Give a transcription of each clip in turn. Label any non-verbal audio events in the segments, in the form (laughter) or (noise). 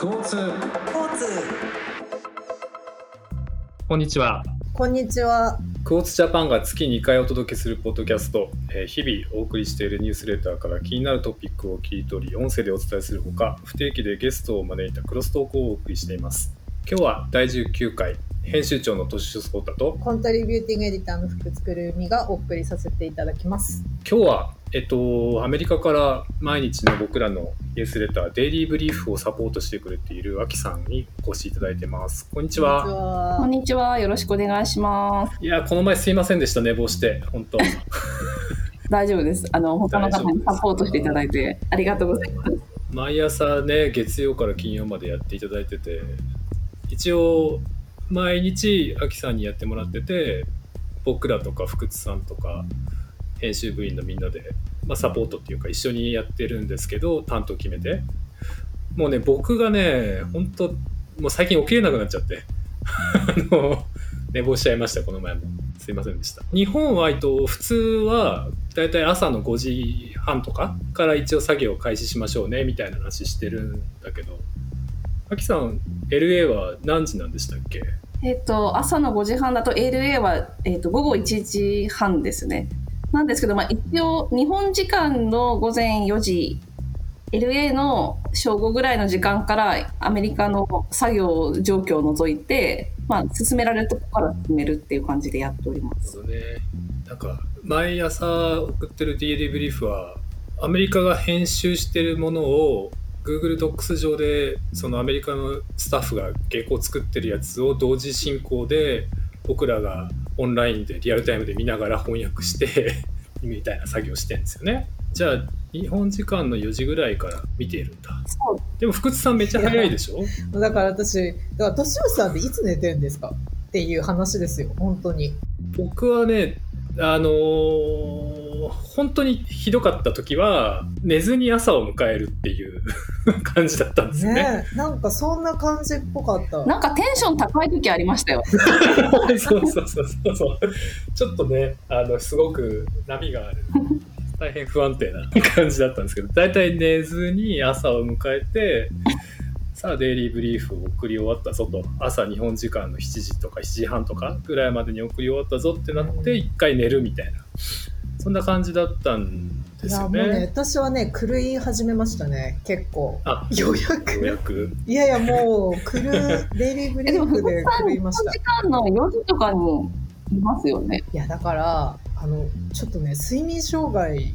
交通。交通。こんにちは。こんにちは。クォーツジャパンが月2回お届けするポッドキャスト、えー日々お送りしているニュースレターから気になるトピックを切り取り、音声でお伝えするほか、不定期でゲストを招いたクロストークをお送りしています。今日は第19回、編集長のトシスコータと、コントリビューティングエディターの福津くるみがお送りさせていただきます。今日は、えっと、アメリカから毎日の僕らのニュースレター、デイリーブリーフをサポートしてくれているアキさんにお越しいただいてます。こんにちは。こんにちは。よろしくお願いします。いや、この前すいませんでした、寝坊して。本当。(laughs) 大丈夫です。あの、他の方にサポートしていただいて、ありがとうございます。毎朝ね月曜から金曜までやっていただいてて一応毎日アキさんにやってもらってて僕らとか福津さんとか編集部員のみんなで、まあ、サポートっていうか一緒にやってるんですけど担当決めて。もうね僕がね本当もう最近起きれなくなっちゃって。(laughs) あの寝坊しちゃいましたこの前も。すいませんでした。日本はえっと普通はだいたい朝の5時半とかから一応作業を開始しましょうねみたいな話してるんだけど。アキさん LA は何時なんでしたっけ？えっ、と、朝の5時半だと LA は、えっと午後1時半ですね。なんですけど、まあ、一応、日本時間の午前4時、LA の正午ぐらいの時間からアメリカの作業状況を除いて、まあ、進められるところから進めるっていう感じでやっております。そうねなんか毎朝送ってる DD ブリーフはアメリカが編集してるものを Google Docs 上でそのアメリカのスタッフが原稿を作ってるやつを同時進行で僕らがオンラインでリアルタイムで見ながら翻訳して (laughs) みたいな作業してるんですよね。じゃあ日本時間の4時ぐらいから見ているんだ。そう。でも福津さんめっちゃ早いでしょ？だから私だから年吉さんっていつ寝てんですか？っていう話ですよ本当に。僕はねあのー本当にひどかった時は寝ずに朝を迎えるっていう (laughs) 感じだったんですよね。ねなんかそんな感じっぽかったなんかテンション高い時ありましたよ。(laughs) そうそうそうそうそう。ちょっとねあのすごく波がある。大変不安定な感じだったんですけど大体寝ずに朝を迎えてさあデイリーブリーフを送り終わったぞと。朝日本時間の7時とか7時半とかぐらいまでに送り終わったぞってなって一回寝るみたいなそんな感じだったんでいすよやもうねね。私はね狂い始めましたね。結構。あようやくようやくいやいやもう狂うデイリーブ (laughs) リえでも、ーフで福さん、狂いました。時間の4時とかにいますよね。いやだからあのちょっとね睡眠障害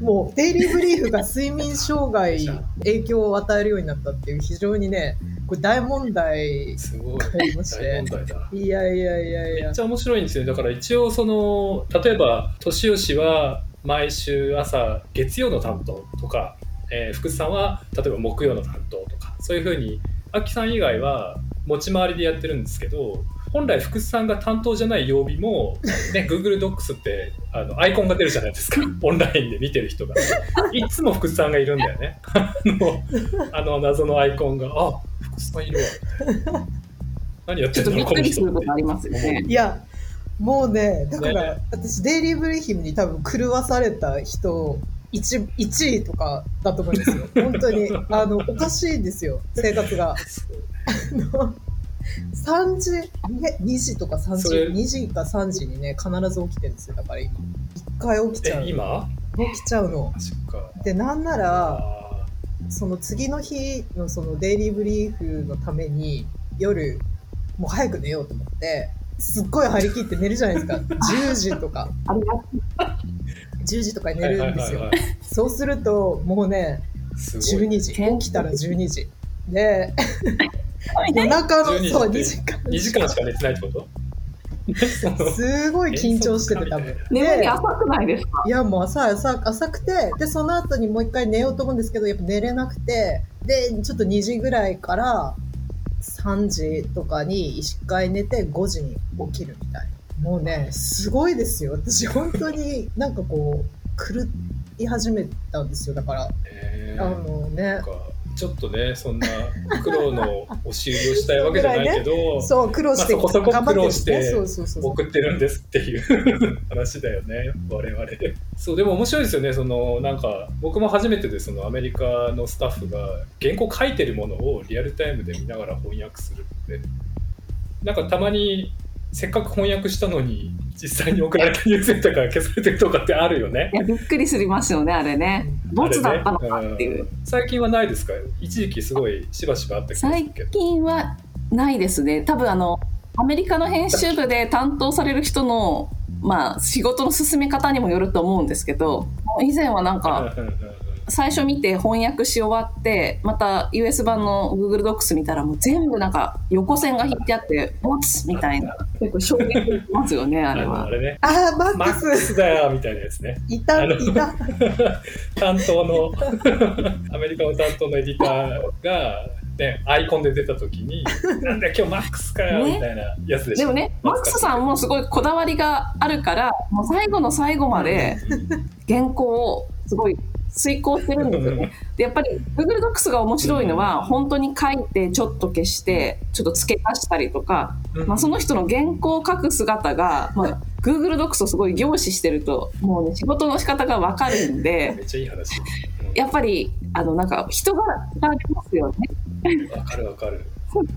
もうデイリーブリーフが睡眠障害 (laughs) 影響を与えるようになったっていう非常にねこれ大問題すごい。がありまし大て問題だ。いやいやいやいや。めっちゃ面白いんですよ。だから一応その例えば年吉は毎週朝月曜の担当とか、えー福津さんは例えば木曜の担当とかそういうふうにアキさん以外は持ち回りでやってるんですけど本来福津さんが担当じゃない曜日も、ね、Google Docs ってあのアイコンが出るじゃないですか。オンラインで見てる人が。いつも福津さんがいるんだよね。(laughs) あのあの謎のアイコンが。あ福津さんいるわ。何やってんちょっとびっくりすのこの人ることありますよね。いやもうねだから、ね。私デイリーブリーフに多分狂わされた人 1, 1位とかだと思うんですよ。本当にあのおかしいんですよ生活が。(laughs) あの3時、ね、2時とか3時それ。2時か3時にね必ず起きてるんですよ。だから今。一回起きちゃう。え今？起きちゃうの。でなんならあその次の日のそのデイリーブリーフのために夜もう早く寝ようと思ってすっごい張り切って寝るじゃないですか。(laughs) 10時とか。ありがと10時とかにー寝るんですよ。はいはいはいはい。そうするともうねすごい。12時。健起きたら12時。でう。夜中の12時そうって2時間。2時間しか寝てないってこと？(laughs) すごい緊張してて多分。眠浅くないですか？いやもう浅い浅い浅くてでその後にもう一回寝ようと思うんですけどやっぱ寝れなくてでちょっと2時ぐらいから3時とかに一回寝て5時に起きるみたいな。もうねすごいですよ。私本当になんかこう狂い始めたんですよ。だからえーあのね。なんかちょっとねそんな苦労の押し売りをしたいわけじゃないけど (laughs) そう苦労して、まあ、そこそこ苦労して送ってるんですっていう話だよね我々。そうでも面白いですよねそのなんか僕も初めてでそのアメリカのスタッフが原稿書いてるものをリアルタイムで見ながら翻訳するって。なんかたまにせっかく翻訳したのに実際に送られたニュースレターが消されてるとかってあるよね。いやびっくりすりますよねあれね。ボツだったのかっていう、ん。最近はないですか？一時期すごいしばしばあった最近はないですね。多分あのアメリカの編集部で担当される人のまあ仕事の進め方にもよると思うんですけど以前はなんか最初見て翻訳し終わってまた US 版の Google Docs 見たらもう全部なんか横線が引いてあって「ボツ!」みたいな。結構衝撃ますよねあ (laughs) あれは。のあれね。ああママックススだよみたいなやつね。いたいた。(laughs) 担当の (laughs) アメリカの担当のエディターが、ね、アイコンで出た時に「なんだ今日マックスかよ」ねみたいなやつでしょ。でもねマックスさんもすごいこだわりがあるからもう最後の最後まで原稿をすごい遂行してるんですよね。でやっぱり Google Docs が面白いのは本当に書いてちょっと消してちょっと付け足したりとか、まあ、その人の原稿を書く姿が、まあ、Google Docs をすごい凝視してるともうね仕事の仕方がわかるんでめっちゃいい話。やっぱりあのなんか人がありますよね。わかるわかる。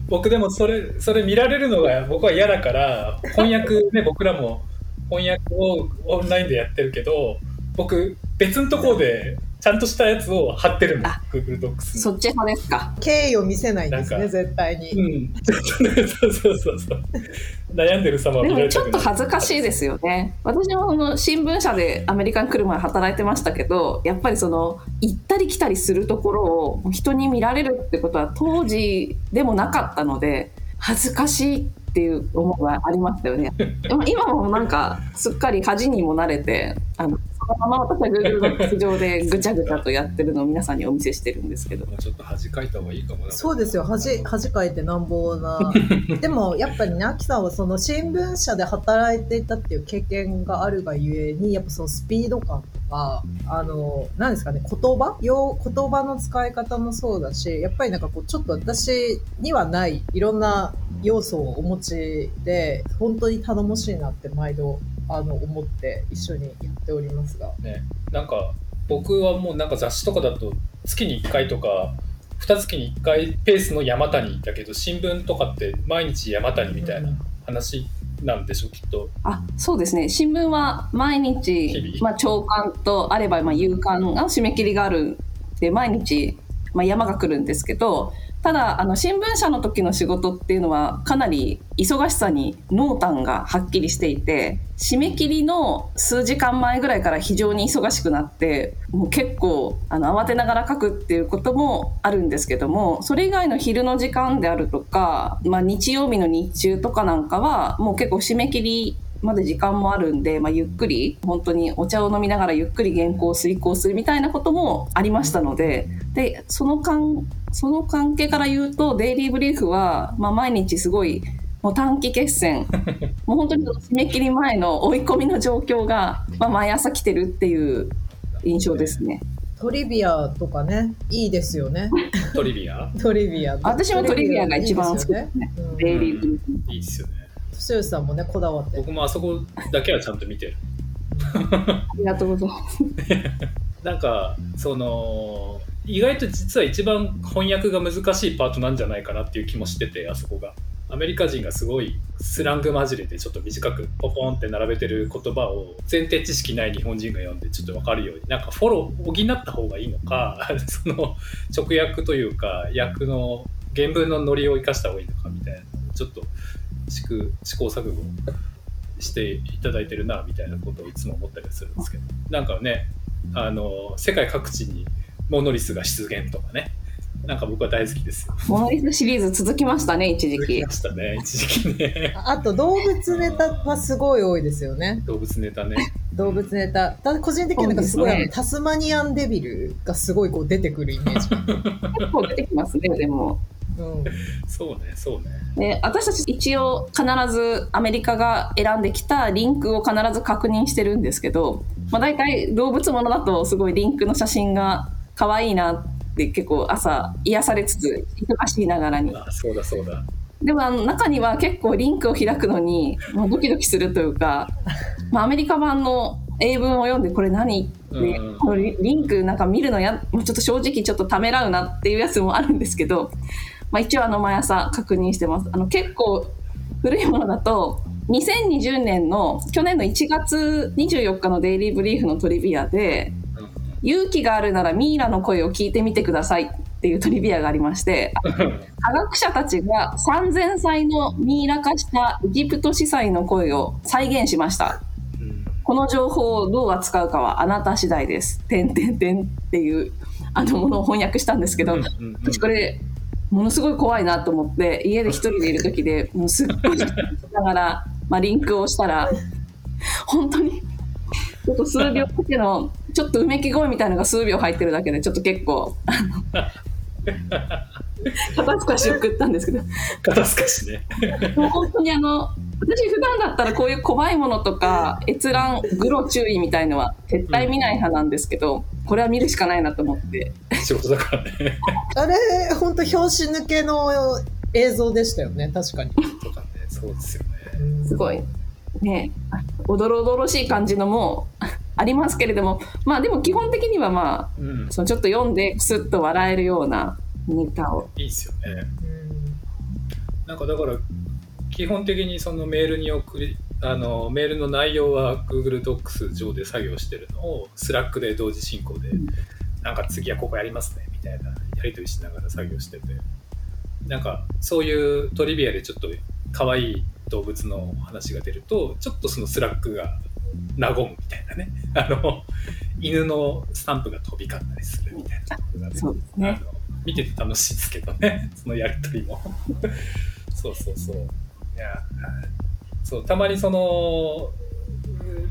僕でもそれそれ見られるのが僕は嫌だから翻訳ね (laughs) 僕らも翻訳をオンラインでやってるけど僕別のところでちゃんとしたやつを貼ってるのあ Google Docs にそっち派ですか。敬意を見せないんですねなんか絶対に、うん、そうそうそうそう。悩んでる様をでもちょっと恥ずかしいですよね。私もその新聞社でアメリカに来る前働いてましたけど、やっぱりその行ったり来たりするところを人に見られるってことは当時でもなかったので、恥ずかしいっていう思いはありましたよね。でも今もなんかすっかり恥にも慣れて、あのそのまま私は Google の Docs 上でぐちゃぐちゃとやってるのを皆さんにお見せしてるんですけど。ちょっと恥かいた方がいいかもな。そうですよ。恥恥かいてなんぼな。でもやっぱりねアキさんはその新聞社で働いていたっていう経験があるがゆえにやっぱそのスピード感とかあの何ですかね言葉？用言葉の使い方もそうだしやっぱりなんかこうちょっと私にはないいろんな要素をお持ちで本当に頼もしいなって毎度あの思って一緒にやっておりますが。ね、なんか僕はもうなんか雑誌とかだと月に1回とか2月に1回ペースの山谷だけど新聞とかって毎日山谷みたいな話なんでしょきっと。あそうですね。新聞は毎日まあ、朝刊とあればまあ夕刊が締め切りがあるで毎日、まあ、山が来るんですけどただあの新聞社の時の仕事っていうのはかなり忙しさに濃淡がはっきりしていて締め切りの数時間前ぐらいから非常に忙しくなってもう結構あの慌てながら書くっていうこともあるんですけどもそれ以外の昼の時間であるとか、まあ、日曜日の日中とかなんかはもう結構締め切りまで時間もあるんで、まあ、ゆっくり本当にお茶を飲みながらゆっくり原稿を遂行するみたいなこともありましたのででその関その関係から言うとデイリーブリーフは、まあ、毎日すごいもう短期決戦。(laughs) もう本当に締め切り前の追い込みの状況が、まあ、毎朝来てるっていう印象ですね。トリビアとかねいいですよね。トリビア？(laughs) トリビア。私もトリビアが一番好きですよね、うん。デイリーブリーフいいですよね。年吉さんもねこだわって。僕もあそこだけはちゃんと見てる。ありがとうございます。(laughs) なんかその意外と実は一番翻訳が難しいパートなんじゃないかなっていう気もしててあそこが。アメリカ人がすごいスラング混じりでちょっと短くポポンって並べてる言葉を前提知識ない日本人が読んでちょっと分かるようになんかフォロー補った方がいいのか (laughs) その直訳というか訳の原文のノリを生かした方がいいのかみたいな。ちょっと試試行錯誤していただいてるなみたいなことをいつも思ったりするんですけど。なんかねあの世界各地にモノリスが出現とかね。なんか僕は大好きですよ。モノリスシリーズ続きましたね、一時期。続きま。したね一時期ね。あと動物ネタはすごい多いですよね。動物ネタね。動物ネタ。ただ個人的になんかすごいねあのタスマニアンデビルがすごいこう出てくるイメージ、結構出てきますね、でも。うん、そうねそうね。で私たち一応必ずアメリカが選んできたリンクを必ず確認してるんですけど、まあ、大体動物ものだとすごいリンクの写真が可愛いなで結構朝癒されつつ忙しいながらに。あそうだそうだ。でもあの中には結構リンクを開くのにもうドキドキするというか、(laughs) まあ、アメリカ版の英文を読んでこれ何？って、うん。このリリンクなんか見るのやもうちょっと正直ちょっとためらうなっていうやつもあるんですけど、まあ、一応あの毎朝確認してます。あの結構古いものだと2020年の去年の1月24日のデイリーブリーフのトリビアでうん勇気があるならミイラの声を聞いてみてくださいっていうトリビアがありまして (laughs) 科学者たちが3000歳のミイラ化したエジプト司祭の声を再現しました。うんこの情報をどう扱うかはあなた次第です。てんてんてんっていうあのものを翻訳したんですけど、私これものすごい怖いなと思って家で一人でいる時でもうすっごいしながら、まあ、リンクをしたら本当にちょっと数秒だけのちょっとうめき声みたいなのが数秒入ってるだけでちょっと結構あの肩透かしを食ったんですけど。肩透かしね。もう本当にあの私普段だったらこういう怖いものとか閲覧グロ注意みたいのは絶対見ない派なんですけど、これは見るしかないなと思って。仕事だからね。あれ、本当表紙抜けの映像でしたよね、確かに。とかね。そうですよね。すごい。ねおどろおどろしい感じのもありますけれどもまあでも基本的にはまうん。あそのちょっと読んでクスッと笑えるようなネタを。いいですよね。うん。なんかだから基本的にそのメールに送りあのメールの内容は Google Docs 上で作業してるのを Slack で同時進行で、ん。なんか次はここやりますねみたいなやり取りしながら作業してて。なんかそういうトリビアでちょっと可愛い動物の話が出るとちょっとその Slack が和むみたいなね。(laughs) あの犬のスタンプが飛び交ったりするみたいな。ところがねそうですね。見てて楽しいですけどね。(laughs) そのやり取りも。(laughs) そうそうそう。いやはい。そうたまにその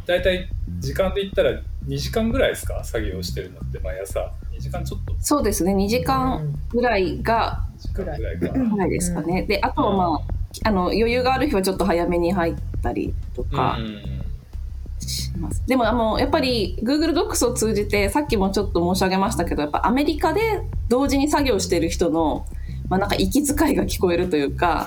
だいたい時間で言ったら2時間ぐらいですか？作業してるのって毎朝。2時間ちょっと。そうですね。2時間ぐらいが2時間ぐらいか。ぐらいですかね、であとはまああの余裕がある日はちょっと早めに入ったりとか、うんうんうんしますでもあのやっぱり Google Docs を通じてさっきもちょっと申し上げましたけどやっぱアメリカで同時に作業してる人の、まあ、なんか息遣いが聞こえるというか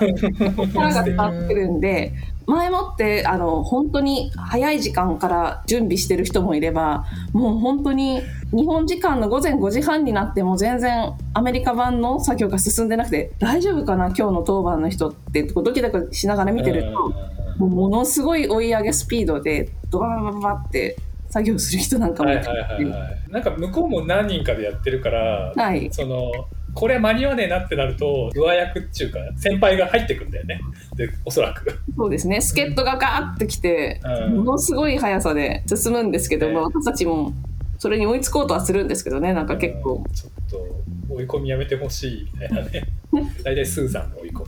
力が伝わってるんで前もってあの本当に早い時間から準備してる人もいればもう本当に日本時間の午前5時半になっても全然アメリカ版の作業が進んでなくて大丈夫かな今日の当番の人ってドキドキしながら見てると。うんもうものすごい追い上げスピードでドバババババって作業する人なんかもはいはいはいはい。なんか向こうも何人かでやってるからはい。そのこれ間に合わねえなってなると上役っていうか先輩が入ってくんだよね。でおそらく。そうですね。助っ人がガーッと来て、うん。ものすごい速さで進むんですけどね。も、私たちもそれに追いつこうとはするんですけどねなんか結構。うん。ちょっと追い込みやめてほしいみたいなね。(laughs) 大体スーザンの追い込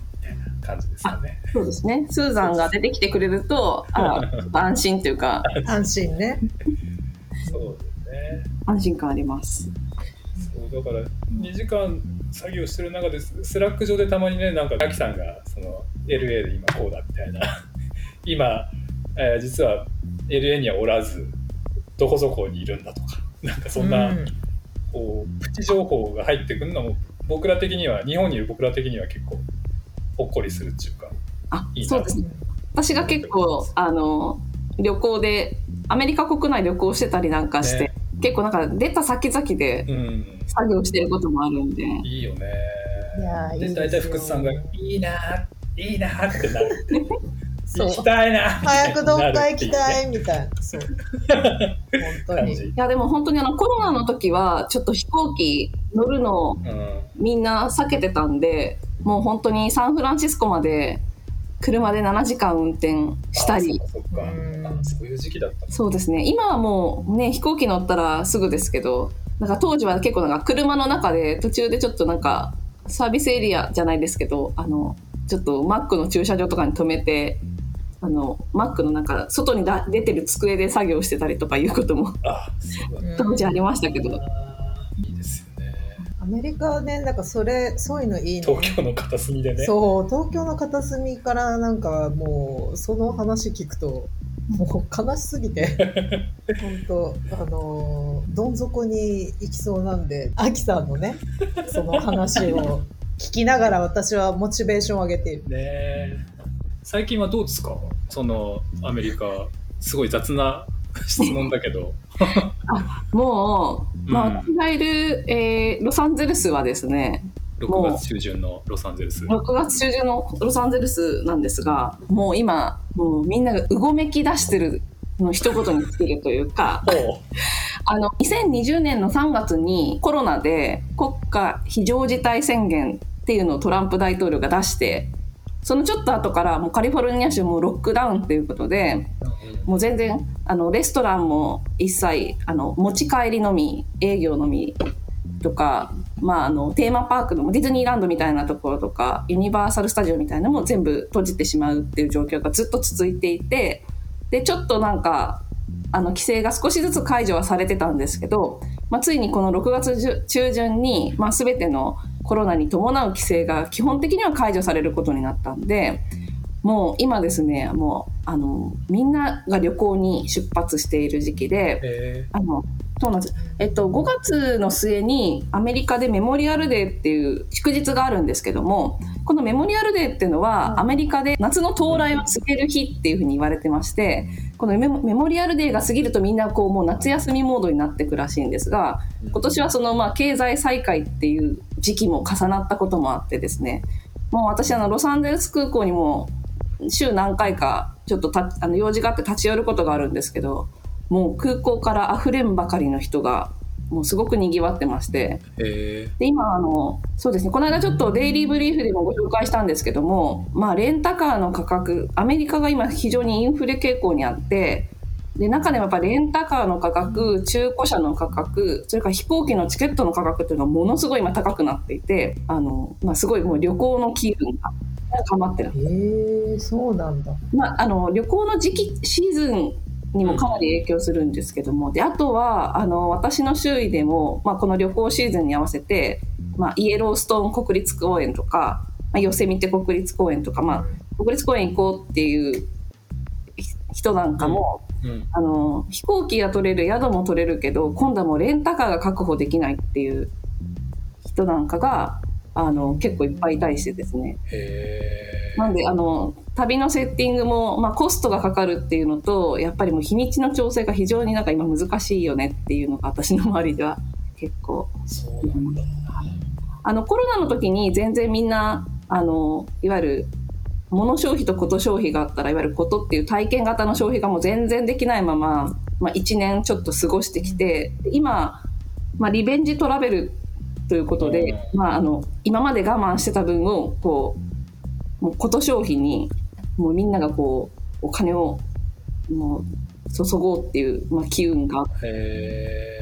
感じですかね。そうですね。スーザンが出てきてくれるとあら安心というか。(laughs) 安心ね。そうですね。安心感あります。そうだから2時間作業してる中でススラック上でたまにねなんかアキさんがその LA で今こうだみたいな。(laughs) 今、えー実は LA にはおらずどこそこにいるんだとか。なんかそんな、うん。こうプチ情報が入ってくるのも僕ら的には日本にいる僕ら的には結構ほっこりするっていうかあいいな。そうですね。私が結構あの旅行でアメリカ国内旅行してたりなんかして、ね。結構なんか出た先々でうん。作業してることもあるんで、いいよね。いやーいいで大体福津さんが「いいなーいいなー」ってなるそう。行きたいなー早くどっか行きいたいみたいな。そう。本当に。いやでも本当にあのコロナの時はちょっと飛行機乗るのをうん。みんな避けてたんでもう本当にサンフランシスコまで車で7時間運転したり。あそうん。あそういう時期だったの。そうですね。今はもうね飛行機乗ったらすぐですけどなんか当時は結構なんか車の中で途中でちょっとなんかサービスエリアじゃないですけどあのちょっとマックの駐車場とかに止めてあのマックのなんか外にだ出てる机で作業してたりとかいうことも当時ありましたけど、アメリカはね、なんかそれ、そういうのいいね。東京の片隅でねそう、東京の片隅からなんかもう、その話聞くと、もう悲しすぎて、本当あのー、どん底に行きそうなんで、アキさんのね、その話を聞きながら私はモチベーションを上げている。ね最近はどうですか？そのアメリカすごい雑な (laughs) 質問だけど。(laughs) もう、まあ、うん。私がいる、えーロサンゼルスはですね、6月中旬のロサンゼルス。6月中旬のロサンゼルスなんですが、もう今、もうみんながうごめき出してるの一言に尽きるというか、お (laughs) あの、2020年の3月にコロナで国家非常事態宣言っていうのをトランプ大統領が出して、そのちょっと後からもうカリフォルニア州もロックダウンっていうことで、もう全然、あの、レストランも一切、あの、持ち帰りのみ、営業のみとか、まあ、あの、テーマパークのディズニーランドみたいなところとか、ユニバーサル・スタジオみたいなのも全部閉じてしまうっていう状況がずっと続いていて、で、ちょっとなんか、あの、規制が少しずつ解除はされてたんですけど、まあ、ついにこの6月中旬に、まあ、全てのコロナに伴う規制が基本的には解除されることになったんで、もう今ですね、もう、あの、みんなが旅行に出発している時期で、え。あの、そうなんです。えっと、5月の末にアメリカでメモリアルデーっていう祝日があるんですけども、このメモリアルデーっていうのはアメリカで夏の到来を告げる日っていうふうに言われてまして、このメモメモリアルデーが過ぎるとみんなこうもう夏休みモードになってくらしいんですが、今年はそのまあ経済再開っていう時期も重なったこともあってですね、もう私あのロサンゼルス空港にも週何回かちょっとたあの用事があって立ち寄ることがあるんですけど、もう空港から溢れんばかりの人がもうすごく賑わってまして、え。で今あのそうですね。この間ちょっとデイリーブリーフでもご紹介したんですけども、まあ、レンタカーの価格アメリカが今非常にインフレ傾向にあってで中でもやっぱレンタカーの価格中古車の価格それから飛行機のチケットの価格っていうのがものすごい今高くなっていてあの、まあ、すごいもう旅行の機運が高まってる、へえそうなんだ。まあ、あの旅行の時期シーズンにもかなり影響するんですけども、であとはあの私の周囲でも、まあ、この旅行シーズンに合わせて、まあ、イエローストーン国立公園とか、まあ、ヨセミテ国立公園とか、まあ、国立公園行こうっていうひ人なんかも、うん。あの飛行機が取れる宿も取れるけど今度はもうレンタカーが確保できないっていう人なんかがあの結構いっぱいいたりしてですね。へなんであの旅のセッティングも、まあ、コストがかかるっていうのとやっぱりもう日にちの調整が非常になんか今難しいよねっていうのが私の周りでは結構。あのコロナの時に全然みんなあのいわゆる物消費とこと消費があったらいわゆることっていう体験型の消費がもう全然できないまま、まあ、1年ちょっと過ごしてきて今、まあ、リベンジトラベルということで、まあ、あの今まで我慢してた分をこうもうこと消費にもうみんながこうお金をもう注ごうっていう、まあ、機運が。へ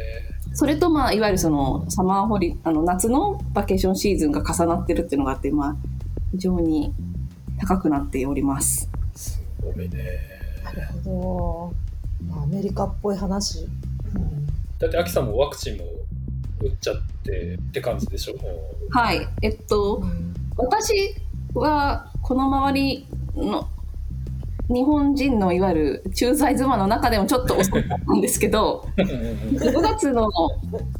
それとまあいわゆるそのサマーホリあの夏のバケーションシーズンが重なってるっていうのがあってまあ非常に高くなっております。えすごいねなるほど。まあアメリカっぽい話。うんだってアキさんもワクチンも打っちゃってって感じでしょ？はい、えっと私はこの周りの日本人のいわゆる駐在妻の中でもちょっと遅かったんですけど5月の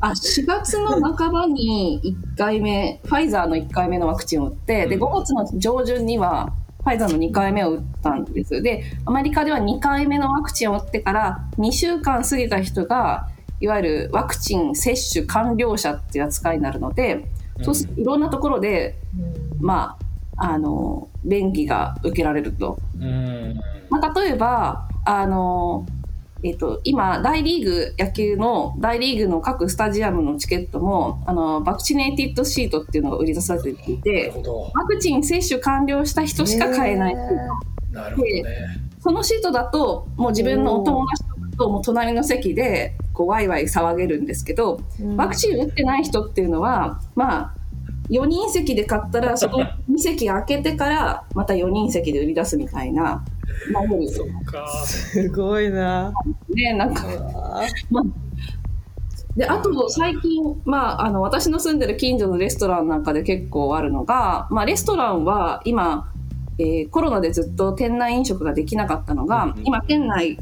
あ4月の半ばに1回目ファイザーの1回目のワクチンを打ってで5月の上旬にはファイザーの2回目を打ったんです。でアメリカでは2回目のワクチンを打ってから2週間過ぎた人がいわゆるワクチン接種完了者っていう扱いになるので、そうするといろんなところでうん。まあ、あの、便宜が受けられると。うん。まあ、例えば、あの、えっと、今、大リーグ、野球の大リーグの各スタジアムのチケットも、あの、バクチネイティッドシートっていうのが売り出されていて、ワクチン接種完了した人しか買えない。へなるほどね。そのシートだと、もう自分のお友達ともう隣の席で、こう、ワイワイ騒げるんですけど、ーワクチン打ってない人っていうのは、まあ、4人席で買ったら、その2席開けてから、また4人席で売り出すみたいな、まあ、夜そっか。すごいな。ね、なんか、うわで、あと、最近、まあ、あの、私の住んでる近所のレストランなんかで結構あるのが、まあ、レストランは今、えーコロナでずっと店内飲食ができなかったのが、うんうん。今店内、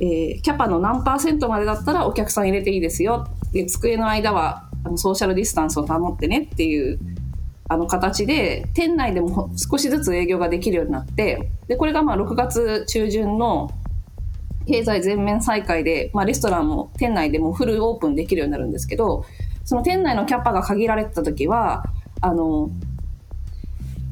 えーキャパの何パーセントまでだったらお客さん入れていいですよで机の間はあのソーシャルディスタンスを保ってねっていうあの形で店内でも少しずつ営業ができるようになってでこれがまあ6月中旬の経済全面再開で、まあ、レストランも店内でもフルオープンできるようになるんですけどその店内のキャパが限られてた時はあの、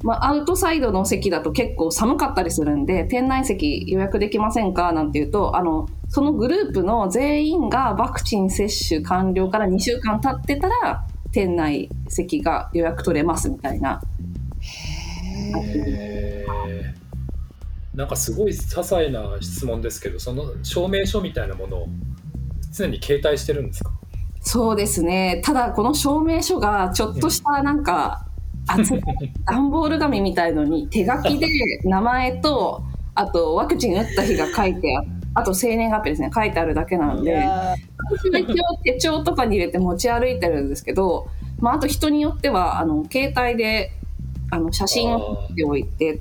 まあ、アウトサイドの席だと結構寒かったりするんで店内席予約できませんかなんて言うとあのそのグループの全員がワクチン接種完了から2週間経ってたら店内席が予約取れますみたいな。へー。なんかすごい些細な質問ですけどその証明書みたいなものを常に携帯してるんですか？そうですね。ただ、この証明書が、ちょっとしたなんか、厚い。段ボール紙みたいのに、手書きで (laughs) 名前と、あと、ワクチン打った日が書いてああと、生年月日ですね、書いてあるだけなので、私は一応手帳とかに入れて持ち歩いてるんですけど、まあ、あと人によっては、あの、携帯で、あの、写真を撮っておいて、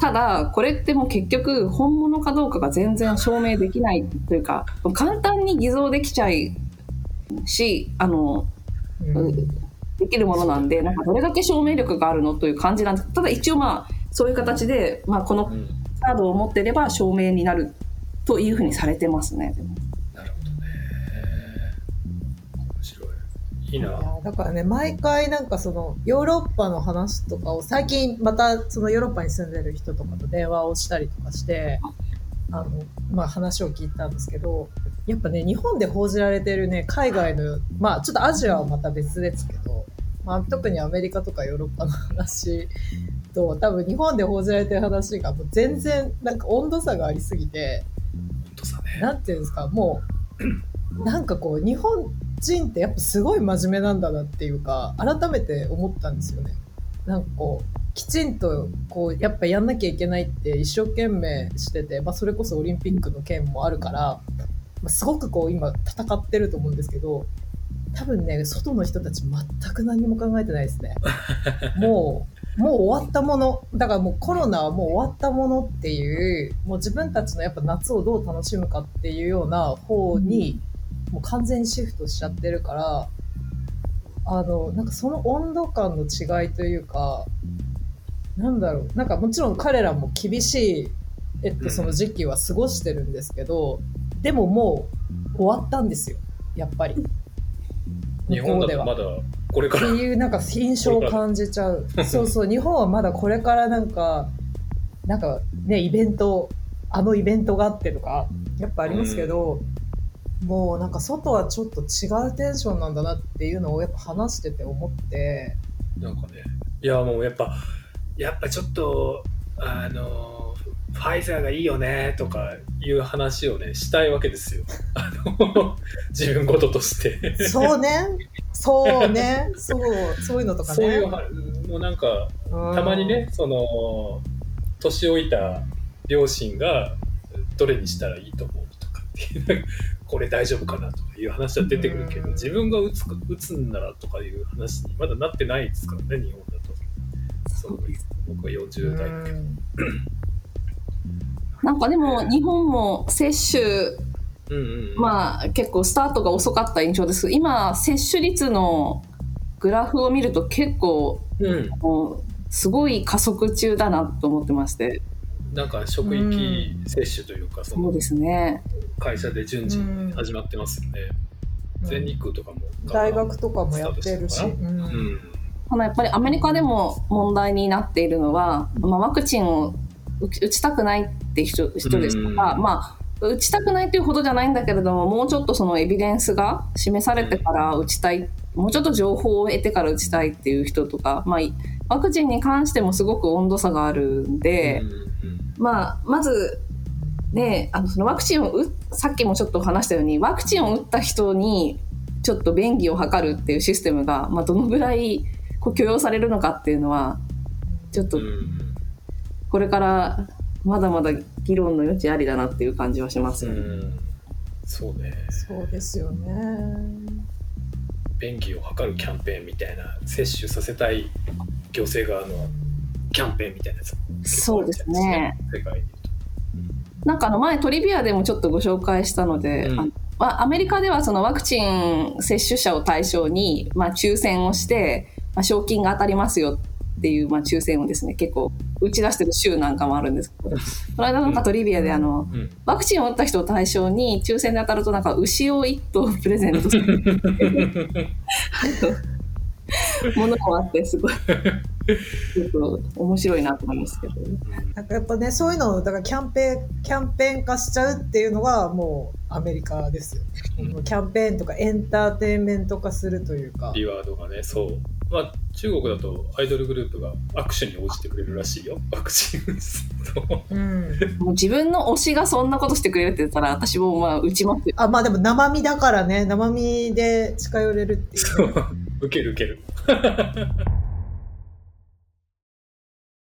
ただ、これってもう結局、本物かどうかが全然証明できないというか、簡単に偽造できちゃいし、あの、ーうんできるものなんで、なんかどれだけ証明力があるのという感じなんですただ一応まあ、そういう形で、まあ、このうん。カードを持ってれば証明になるというふうにされてますね。なるほどね。面白い。いいいなやだからね毎回なんかそのヨーロッパの話とかを最近またそのヨーロッパに住んでる人とかと電話をしたりとかしてあの、まあ、話を聞いたんですけどやっぱね日本で報じられてるね海外のまあちょっとアジアはまた別ですけど、まあ、特にアメリカとかヨーロッパの話と多分日本で報じられてる話がもう全然なんか温度差がありすぎて。本当さねなんていうんですか、もう、(clears throat) なんかこう、日本人ってやっぱすごい真面目なんだなっていうか、改めて思ったんですよね。なんかこう、きちんと、こう、やっぱやんなきゃいけないって一生懸命してて、まあそれこそオリンピックの件もあるから、まあ、すごくこう今戦ってると思うんですけど、多分ね、外の人たち全く何も考えてないですね。(laughs) もう、もう終わったもの。だからもうコロナはもう終わったものっていう、もう自分たちのやっぱ夏をどう楽しむかっていうような方に、もう完全にシフトしちゃってるから、あの、なんかその温度感の違いというか、なんだろう。なんかもちろん彼らも厳しい、えっと、うんその時期は過ごしてるんですけど、でももう終わったんですよ。やっぱり。日本だとまだこれからっていうなんか印象を感じちゃう。そうそう、日本はまだこれからなんか、なんかね、イベント、あのイベントがあってとか、やっぱありますけど、もうなんか外はちょっと違うテンションなんだなっていうのをやっぱ話してて思って、なんかねいやもうやっぱやっぱちょっとあのファイザーがいいよねとかいう話をねしたいわけですよ。(laughs) 自分事として。そうね、そうね、そう、そういうのとかね。そういうはもうなんかうん。たまにね、その年老いた両親がどれにしたらいいと思うとかっていう (laughs) これ大丈夫かなとかいう話は出てくるけどうん。自分が打つか打つんならとかいう話にまだなってないですからね日本だとそう僕は40代だけどうん。なんかでも日本も接種、うんうんうん。まあ結構スタートが遅かった印象です。けど今接種率のグラフを見ると結構うん。もうすごい加速中だなと思ってまして。なんか職域接種というかそうですね。会社で順次うん。始まってますよね。全日空とかも大学とかもやってるし。うんただやっぱりアメリカでも問題になっているのは、まあ、ワクチンを打ちたくないって人人ですとか、うん。まあ打ちたくないというほどじゃないんだけれどももうちょっとそのエビデンスが示されてから打ちたいもうちょっと情報を得てから打ちたいっていう人とか、まあ、いワクチンに関してもすごく温度差があるんで、まあ、まず、ね、あのそのワクチンを打っさっきもちょっと話したようにワクチンを打った人にちょっと便宜を図るっていうシステムが、まあ、どのぐらいこう許容されるのかっていうのはちょっとこれからまだまだ議論の余地ありだなっていう感じはしますよね。うんそうねそうですよね。便宜を図るキャンペーンみたいな接種させたい行政側のキャンペーンみたいなやつもそうですね。世界になんかあの前トリビアでもちょっとご紹介したので、うんアメリカではそのワクチン接種者を対象に、まあ、抽選をして、まあ、賞金が当たりますよっていう、まあ、抽選をですね結構打ち出してる州なんかもあるんです。けどこの間なんかトリビアであのうん。ワクチンを打った人を対象に抽選で当たるとなんか牛を1頭プレゼントする (laughs) ものもあってすごいちょっと面白いなと思いますけど。なんかやっぱね、そういうのを、だからキャンペーン、キャンペーン化しちゃうっていうのがもうアメリカですよね。うんキャンペーンとかエンターテインメント化するというか。リワードがねそうまあ中国だとアイドルグループが握手に応じてくれるらしいよワクチン打つとうん。もう自分の推しがそんなことしてくれるって言ったら私もまあ打ちますよ。あ、まあでも生身だからね、生身で近寄れるっていう。そう受ける受ける。